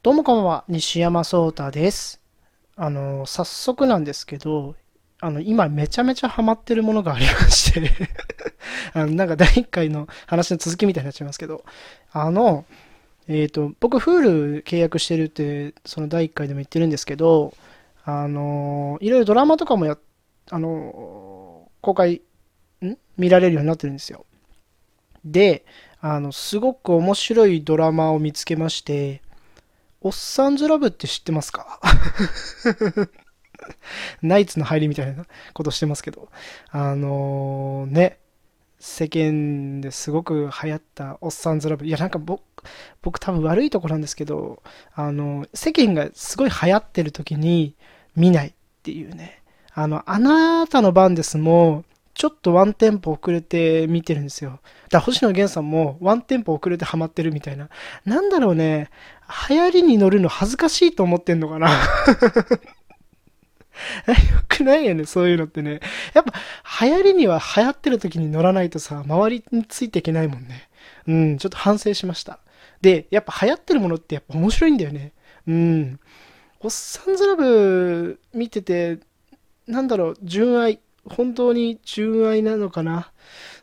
どうもこんばんは、西山壮太です。あの、早速なんですけど、あの、今めちゃめちゃハマってるものがありまして あの、なんか第1回の話の続きみたいになっちゃいますけど、あの、えっと、僕、Hulu 契約してるって、その第1回でも言ってるんですけど、あの、いろいろドラマとかもや、あの、公開、ん？見られるようになってるんですよ。で、あの、すごく面白いドラマを見つけまして、おっさんずラブって知ってますか？ナイツの入りみたいなことしてますけど、あのね、世間ですごく流行ったおっさんずラブ。いや、なんか僕、僕多分悪いとこなんですけど、あの、世間がすごい流行ってる時に見ないっていうね。あの、あなたの番ですも、ちょっとワンテンポ遅れて見てるんですよ。だから星野源さんもワンテンポ遅れてハマってるみたいな。なんだろうね、流行りに乗るの恥ずかしいと思ってんのかな よくないよね、そういうのってね。やっぱ流行りには流行ってる時に乗らないとさ、周りについていけないもんね。うん、ちょっと反省しました。で、やっぱ流行ってるものってやっぱ面白いんだよね。うん。おっさんずラブ見てて、なんだろう、純愛、本当に純愛なのかな？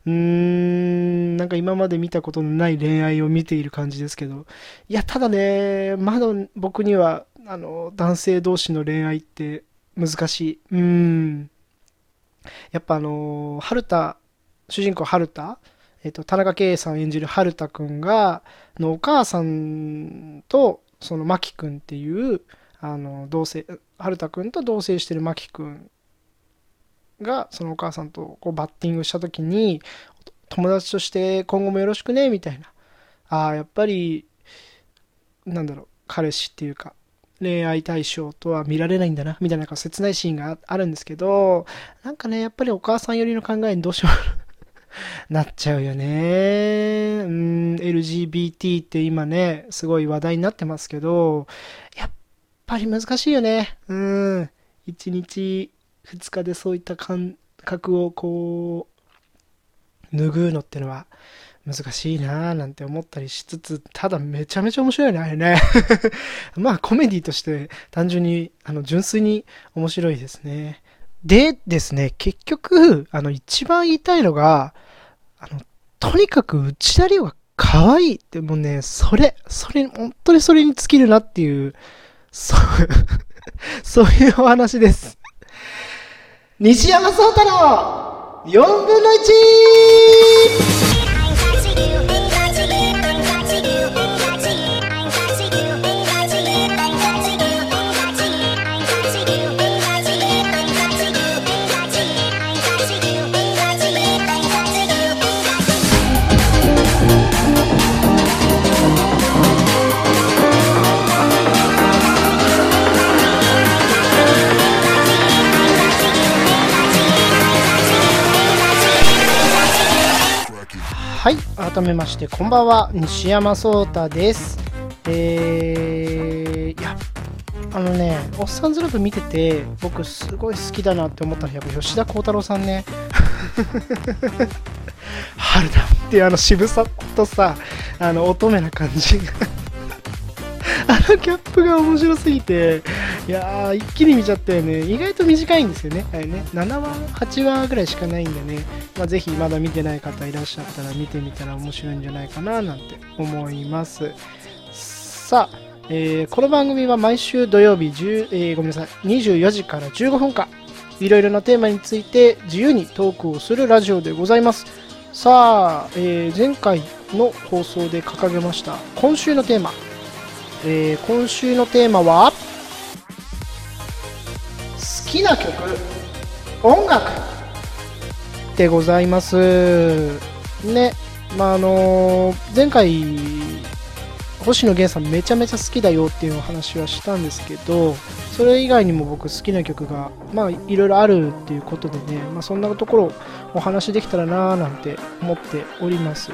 うーん、なんか今まで見たことのない恋愛を見ている感じですけど。いや、ただね、まだ僕には、あの、男性同士の恋愛って難しい。うーん。やっぱあの、春田、主人公春田、えっと、田中圭さん演じる春田くんが、のお母さんと、その真木くんっていう、あの、同棲、春田くんと同棲してる真木くんが、そのお母さんとこうバッティングした時に、友達として今後もよろしくね、みたいな。ああ、やっぱり、なんだろう、彼氏っていうか、恋愛対象とは見られないんだな、みたいなな切ないシーンがああるんですけど、なんかね、やっぱりお母さん寄りの考えにどうしよう なっちゃうよね。うん、LGBT って今ね、すごい話題になってますけど、やっぱり難しいよね。うん、一日二日でそういった感覚をこう、拭うのってのは難しいなぁなんて思ったりしつつ、ただめちゃめちゃ面白いよね、あれね。まあコメディとして単純に、あの、純粋に面白いですね。でですね、結局、あの、一番言いたいのが、あの、とにかく内田理央が可愛いって、もうね、それ、それ、本当にそれに尽きるなっていう、そう、そういうお話です。西山壮太郎4分の 1! 改めましてこんばんは、西山壮太です。えー、いや、あのね、おっさんずラブ見てて、僕すごい好きだなって思ったのは、やっぱ吉田鋼太郎さんね。春だってあの渋さとさ、あの乙女な感じが。あのギャップが面白すぎて、いやー、一気に見ちゃったよね。意外と短いんですよね。あれね。7話、8話ぐらいしかないんでね。まあ、ぜひまだ見てない方いらっしゃったら見てみたら面白いんじゃないかななんて思います。さあ、えーこの番組は毎週土曜日10、えーごめんなさい、24時から15分間、いろいろなテーマについて自由にトークをするラジオでございます。さあ、えー前回の放送で掲げました今週のテーマ、えー今週のテーマはきな曲音楽。でございます。ねまああの前回星野源さんめちゃめちゃ好きだよっていうお話はしたんですけどそれ以外にも僕好きな曲がまあいろいろあるっていうことでね、まあ、そんなところをお話できたらなーなんて思っております。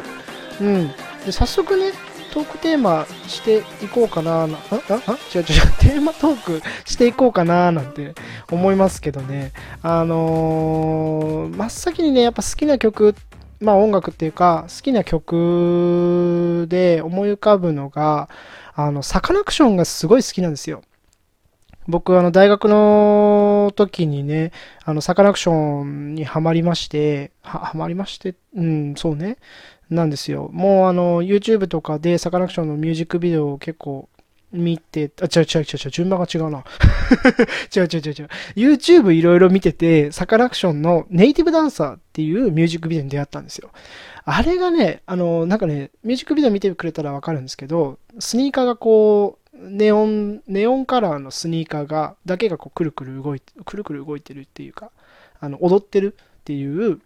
うん。で早速ねトークテーマしていこうかなな、あ、あ、あ、違う違う、テーマトークしていこうかななんて思いますけどね。あのー真っ先にね、やっぱ好きな曲まあ音楽っていうか、好きな曲で思い浮かぶのが、あの、サカナクションがすごい好きなんですよ。僕、あの、大学の時にね、あの、サカナクションにハマりまして、は、ハマりまして、うん、そうね。なんですよ。もう、あの、YouTube とかでサカナクションのミュージックビデオを結構見て、あ、違う違う違う違う、順番が違うな。違う違う違う違う。YouTube いろいろ見てて、サカナクションのネイティブダンサーっていうミュージックビデオに出会ったんですよ。あれがね、あの、なんかね、ミュージックビデオ見てくれたらわかるんですけど、スニーカーがこう、ネオン、ネオンカラーのスニーカーが、だけがこうくるくる動いて、くるくる動いてるっていうか、あの、踊ってるっていう、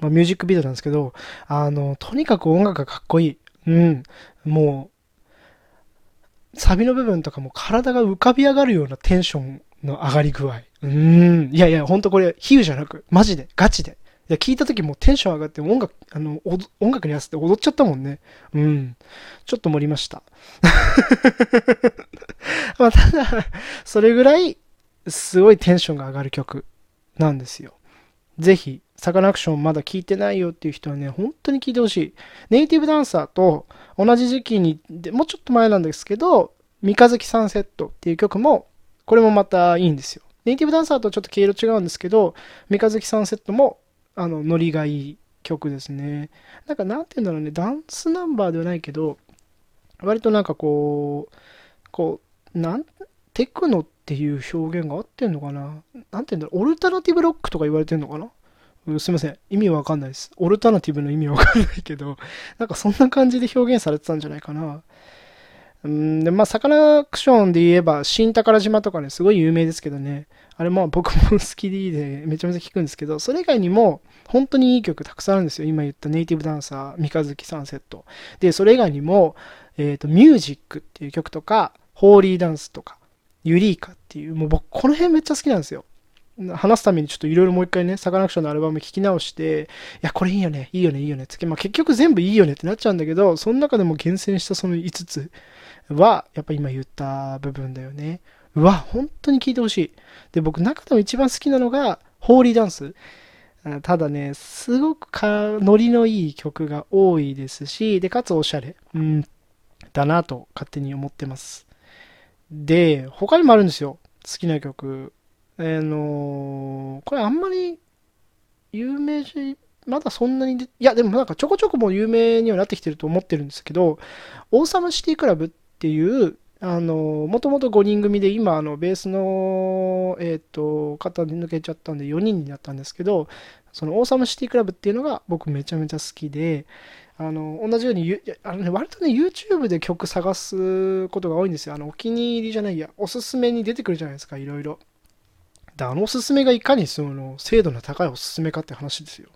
まあ、ミュージックビデオなんですけど、あの、とにかく音楽がかっこいい。うん。もう、サビの部分とかも体が浮かび上がるようなテンションの上がり具合。うん。いやいや、ほんとこれ、比喩じゃなく、マジで、ガチで。いや、聞いた時もテンション上がって音楽、あの、音楽に合わせて踊っちゃったもんね。うん。ちょっと盛りました。まあ、ただ、それぐらい、すごいテンションが上がる曲なんですよ。ぜひ、サカナクションまだ聴いてないよっていう人はね、本当に聴いてほしい。ネイティブダンサーと同じ時期に、でもうちょっと前なんですけど、三日月サンセットっていう曲も、これもまたいいんですよ。ネイティブダンサーとちょっと毛色違うんですけど、三日月サンセットもあの、ノリがいい曲ですね。なんか、なんて言うんだろうね、ダンスナンバーではないけど、割となんかこう、こう、なん、テクノっていう表現が合ってんのかななんて言うんだろう、オルタナティブロックとか言われてんのかなすいません。意味わかんないです。オルタナティブの意味わかんないけど、なんかそんな感じで表現されてたんじゃないかな。うんで、まあ、サカナクションで言えば、新宝島とかね、すごい有名ですけどね。あれまあ僕も好きでめちゃめちゃ聴くんですけど、それ以外にも本当にいい曲たくさんあるんですよ。今言ったネイティブダンサー、三日月サンセット。で、それ以外にも、えっ、ー、と、ミュージックっていう曲とか、ホーリーダンスとか、ユリーカっていう、もう僕この辺めっちゃ好きなんですよ。話すためにちょっといろいろもう一回ね、サカナクションのアルバム聴き直して、いや、これいいよね、いいよね、いいよね、つけ、まあ結局全部いいよねってなっちゃうんだけど、その中でも厳選したその5つは、やっぱ今言った部分だよね。うわ、本当に聴いてほしい。で、僕中でも一番好きなのが、ホーリーダンス。ただね、すごくかノリのいい曲が多いですし、で、かつおしゃれ。うん、だなと勝手に思ってます。で、他にもあるんですよ。好きな曲。あのー、これあんまり有名じ、まだそんなにいや、でもなんかちょこちょこも有名にはなってきてると思ってるんですけど、オーサムシティクラブっていうあの、もともと5人組で、今、あの、ベースの、えっ、ー、と、肩抜けちゃったんで4人になったんですけど、その、オーサムシティクラブっていうのが僕めちゃめちゃ好きで、あの、同じように、あのね、割とね、YouTube で曲探すことが多いんですよ。あの、お気に入りじゃないや、おすすめに出てくるじゃないですか、いろいろ。で、あのおすすめがいかにその、精度の高いおすすめかって話ですよ。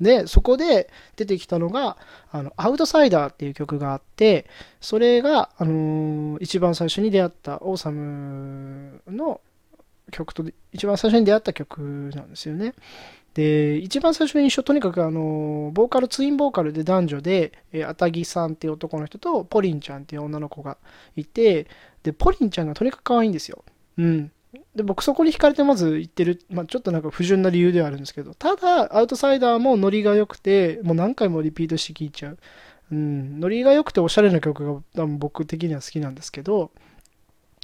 で、そこで出てきたのが、あの、アウトサイダーっていう曲があって、それが、あのー、一番最初に出会ったオーサムの曲と、一番最初に出会った曲なんですよね。で、一番最初の印象、とにかくあの、ボーカル、ツインボーカルで男女で、えー、アタギさんっていう男の人と、ポリンちゃんっていう女の子がいて、で、ポリンちゃんがとにかく可愛いんですよ。うん。で、僕そこに惹かれてまず行ってる、まあ、ちょっとなんか不純な理由ではあるんですけど、ただ、アウトサイダーもノリが良くて、もう何回もリピートして聴いちゃう。うん、ノリが良くておしゃれな曲が多分僕的には好きなんですけど、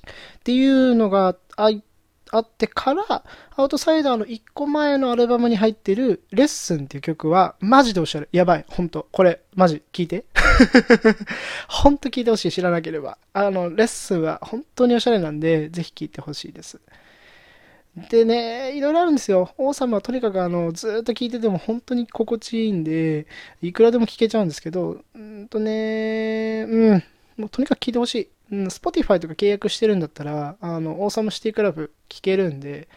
っていうのがああってから、アウトサイダーの1個前のアルバムに入ってるレッスンっていう曲は、マジでおしゃれ。やばい。ほんと。これ、マジ、聞いて。ほんと聞いてほしい。知らなければ。あの、レッスンは本当におしゃれなんで、ぜひ聞いてほしいです。でね、いろいろあるんですよ。王様はとにかくあの、ずっと聞いてても本当に心地いいんで、いくらでも聞けちゃうんですけど、うんとね、うん、もうとにかく聞いてほしい。うん、Spotify とか契約してるんだったら、あの、オーサムシティクラブ聞けるんで、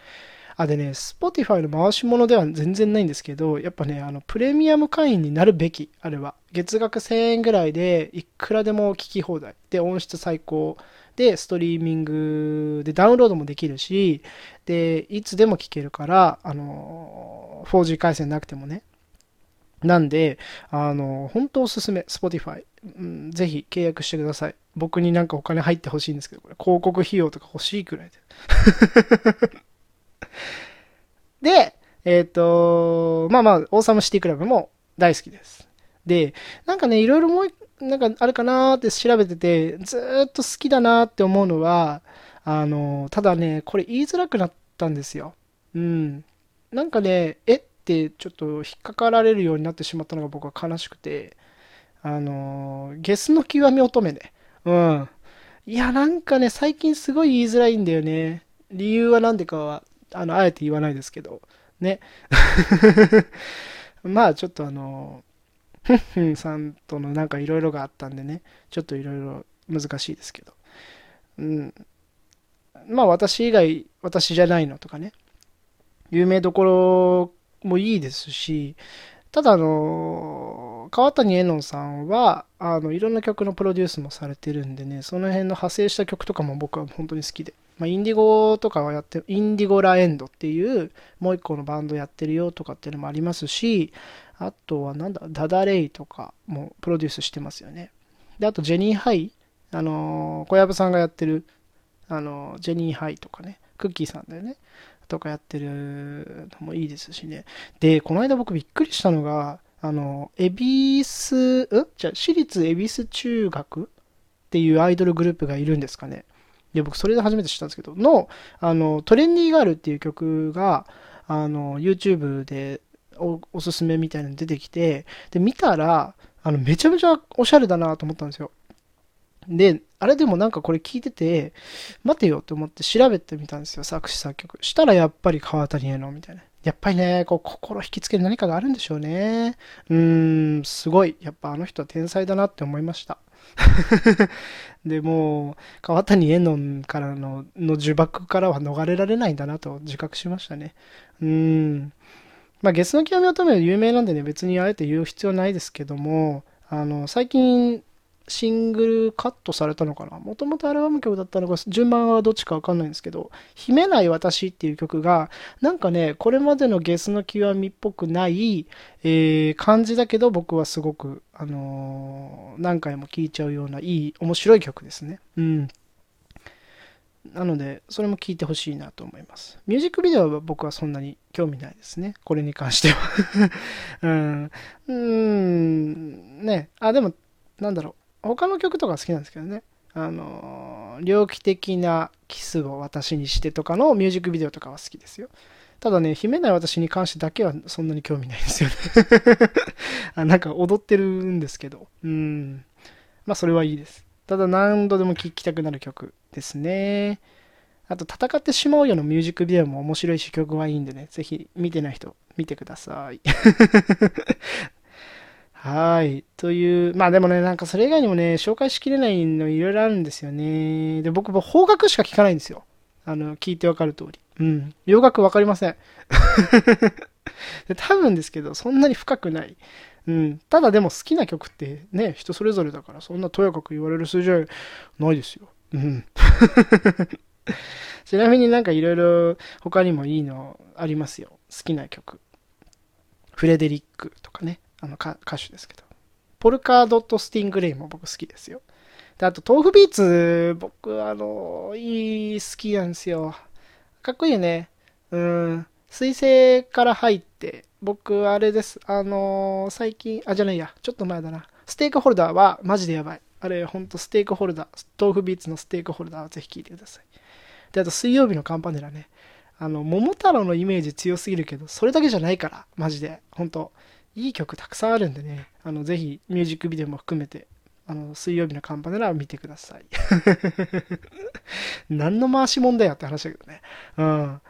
あ、でね、Spotify の回し物では全然ないんですけど、やっぱね、あの、プレミアム会員になるべき、あれは。月額1000円ぐらいで、いくらでも聞き放題。で、音質最高。で、ストリーミングでダウンロードもできるし、で、いつでも聞けるから、あの、4G 回線なくてもね。なんで、あの、本当おすすめ、Spotify。ぜひ契約してください。僕になんかお金入ってほしいんですけど、これ広告費用とか欲しいくらいで。で、えっ、ー、と、まあまあ、オーサムシティクラブも大好きです。で、なんかね、いろいろもう、なんかあるかなーって調べてて、ずっと好きだなーって思うのは、あの、ただね、これ言いづらくなったんですよ。うん。なんかね、えってちょっと引っかかられるようになってしまったのが僕は悲しくて、あの、ゲスの極み乙女ね。うん。いや、なんかね、最近すごい言いづらいんだよね。理由は何でかは、あの、あえて言わないですけど。ね。まあ、ちょっとあの、ふんふんさんとのなんかいろいろがあったんでね、ちょっといろいろ難しいですけど。うん。まあ、私以外、私じゃないのとかね。有名どころもいいですし、ただあの、川谷絵音さんは、あの、いろんな曲のプロデュースもされてるんでね、その辺の派生した曲とかも僕は本当に好きで。まあ、インディゴとかはやって、インディゴラエンドっていうもう一個のバンドやってるよとかっていうのもありますし、あとはなんだ、ダダレイとかもプロデュースしてますよね。で、あとジェニーハイ、あの小籔さんがやってる、あのジェニーハイとかね、クッキーさんだよね。とかやってるのもいいですしね。で、この間僕びっくりしたのが、あの、恵比寿、ん？じゃ私立恵比寿中学っていうアイドルグループがいるんですかね。で、僕それで初めて知ったんですけど、の、あの、トレンディーガールっていう曲が、あの、YouTube でおおすすめみたいなの出てきて、で、見たら、あの、めちゃめちゃおしゃれだなと思ったんですよ。で、あれでもなんかこれ聞いてて、待てよって思って調べてみたんですよ、作詞作曲。したらやっぱり川谷絵音みたいな。やっぱりね、こう心引きつける何かがあるんでしょうね。うーん、すごい。やっぱあの人は天才だなって思いました。でも、川谷絵音からのの呪縛からは逃れられないんだなと自覚しましたね。うん。まあ、ゲスの極み乙女は有名なんでね、別にあえて言う必要ないですけども、あの、最近シングルカットされたのかな？もともとアルバム曲だったのか、順番はどっちかわかんないんですけど、秘めない私っていう曲が、なんかね、これまでのゲスの極みっぽくない、えー、感じだけど、僕はすごく、あのー、何回も聴いちゃうような、いい、面白い曲ですね。うん。なので、それも聴いてほしいなと思います。ミュージックビデオは僕はそんなに興味ないですね。これに関しては うん。うーん。ね。あ、でも、なんだろう。他の曲とか好きなんですけどね。あの、猟奇的なキスを私にしてとかのミュージックビデオとかは好きですよ。ただね、秘めない私に関してだけはそんなに興味ないんですよね あ。なんか踊ってるんですけど。うん。まあそれはいいです。ただ何度でも聴きたくなる曲ですね。あと、戦ってしまうよのミュージックビデオも面白いし曲はいいんでね、ぜひ見てない人見てください。はい。という、まあでもね、なんかそれ以外にもね、紹介しきれないのいろいろあるんですよね。で、僕も方角しか聞かないんですよ。あの、聞いてわかる通り。うん。洋楽わかりません。で多分ですけど、そんなに深くない。うん。ただでも好きな曲ってね、人それぞれだから、そんなとやかく言われる数字はないですよ。うん。ちなみになんかいろいろ他にもいいのありますよ。好きな曲。フレデリックとかね。あの歌手ですけど。ポルカードットスティングレイも僕好きですよ。で、あと、豆腐ビーツ、僕、あの、いい、好きなんですよ。かっこいいよね。うん。水星から入って、僕、あれです。あの、最近、あ、じゃないや、ちょっと前だな。ステークホルダーはマジでやばい。あれ、ほんとステークホルダー、豆腐ビーツのステークホルダーはぜひ聴いてください。で、あと、水曜日のカンパネラね。あの、桃太郎のイメージ強すぎるけど、それだけじゃないから、マジで。ほんと。いい曲たくさんあるんでね、あの、ぜひミュージックビデオも含めて、あの、水曜日のカンパネラを見てください。何の回しもんだよって話だけどね。うん。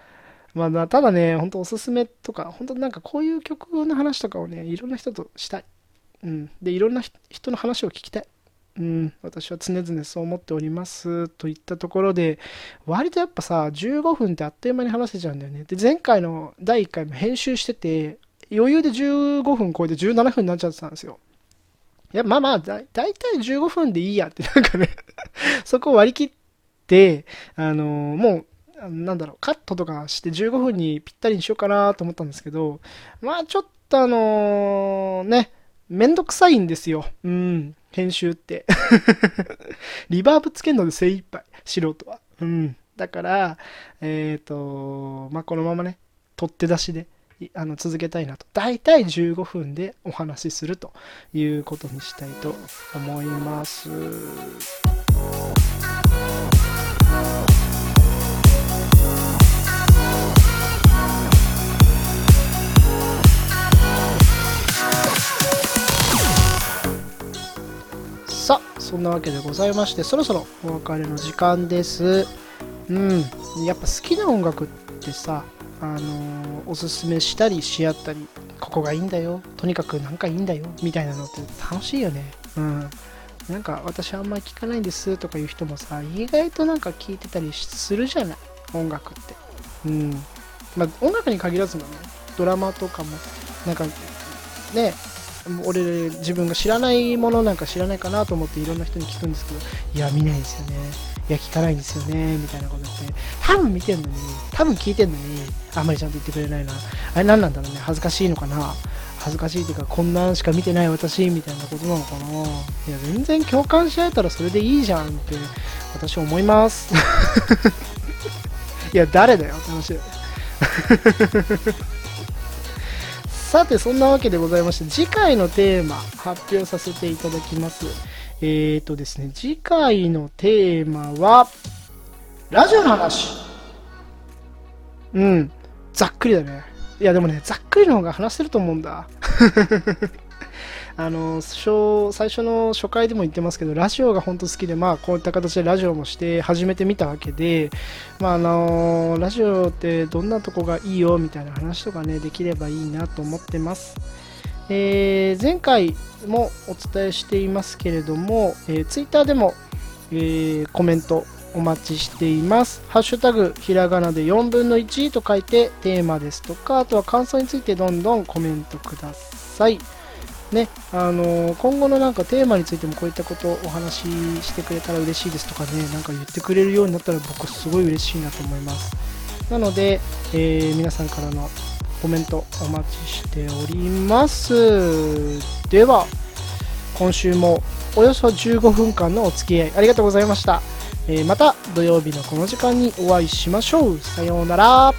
まあ、ただね、ほんとおすすめとか、本当なんかこういう曲の話とかをね、いろんな人としたい。うん。で、いろんな人の話を聞きたい。うん、私は常々そう思っておりますといったところで、割とやっぱさ、15分ってあっという間に話せちゃうんだよね。で、前回の第1回も編集してて、余裕で15分超えて17分になっちゃってたんですよ。いや、まあまあ、だ、だいたい15分でいいやって、なんかね そこを割り切って、あのー、もう、なんだろう、カットとかして15分にぴったりにしようかなと思ったんですけど、まあちょっとあのー、ね、めんどくさいんですよ。うん、編集って。リバーブつけるので精一杯、素人は。うん。だから、えっ、ー、と、まあこのままね、取って出しであの続けたいなと。だいたい15分でお話しするということにしたいと思います。さあそんなわけでございましてそろそろお別れの時間ですうんやっぱ好きな音楽ってさあのおすすめしたりし合ったりここがいいんだよとにかくなんかいいんだよみたいなのって楽しいよね。うん。なんか私あんまり聞かないんですとかいう人もさ意外となんか聞いてたりするじゃない音楽って。うん。まあ音楽に限らずもねドラマとかもなんかね俺自分が知らないものなんか知らないかなと思っていろんな人に聞くんですけどいや見ないですよね。いや聞かないんですよね。みたいなこと言って多分見てんのに多分聞いてんのにあんまりちゃんと言ってくれないな。あれ何なんだろうね。恥ずかしいのかな。恥ずかしいっていうかこんなんしか見てない私みたいなことなのかな。いや全然共感し合えたらそれでいいじゃんって私思います。いや誰だよって話だよ。さてそんなわけでございまして次回のテーマ発表させていただきます。えーとですね次回のテーマはラジオの話。うん。ざっくりだね。いやでもねざっくりの方が話せると思うんだ。あの初最初の初回でも言ってますけどラジオが本当好きでまあこういった形でラジオもして始めてみたわけでまああのラジオってどんなとこがいいよみたいな話とかねできればいいなと思ってます。えー前回もお伝えしていますけれども、えー、ツイッターでも、えーコメントお待ちしています。ハッシュタグひらがなで4分の1と書いてテーマですとか、あとは感想についてどんどんコメントください。ね、あのー今後のなんかテーマについてもこういったことをお話ししてくれたら嬉しいですとかね、なんか言ってくれるようになったら僕すごい嬉しいなと思います。なので、えー皆さんからのコメントお待ちしております。では、今週もおよそ15分間のお付き合いありがとうございました。えーまた土曜日のこの時間にお会いしましょう。さようなら。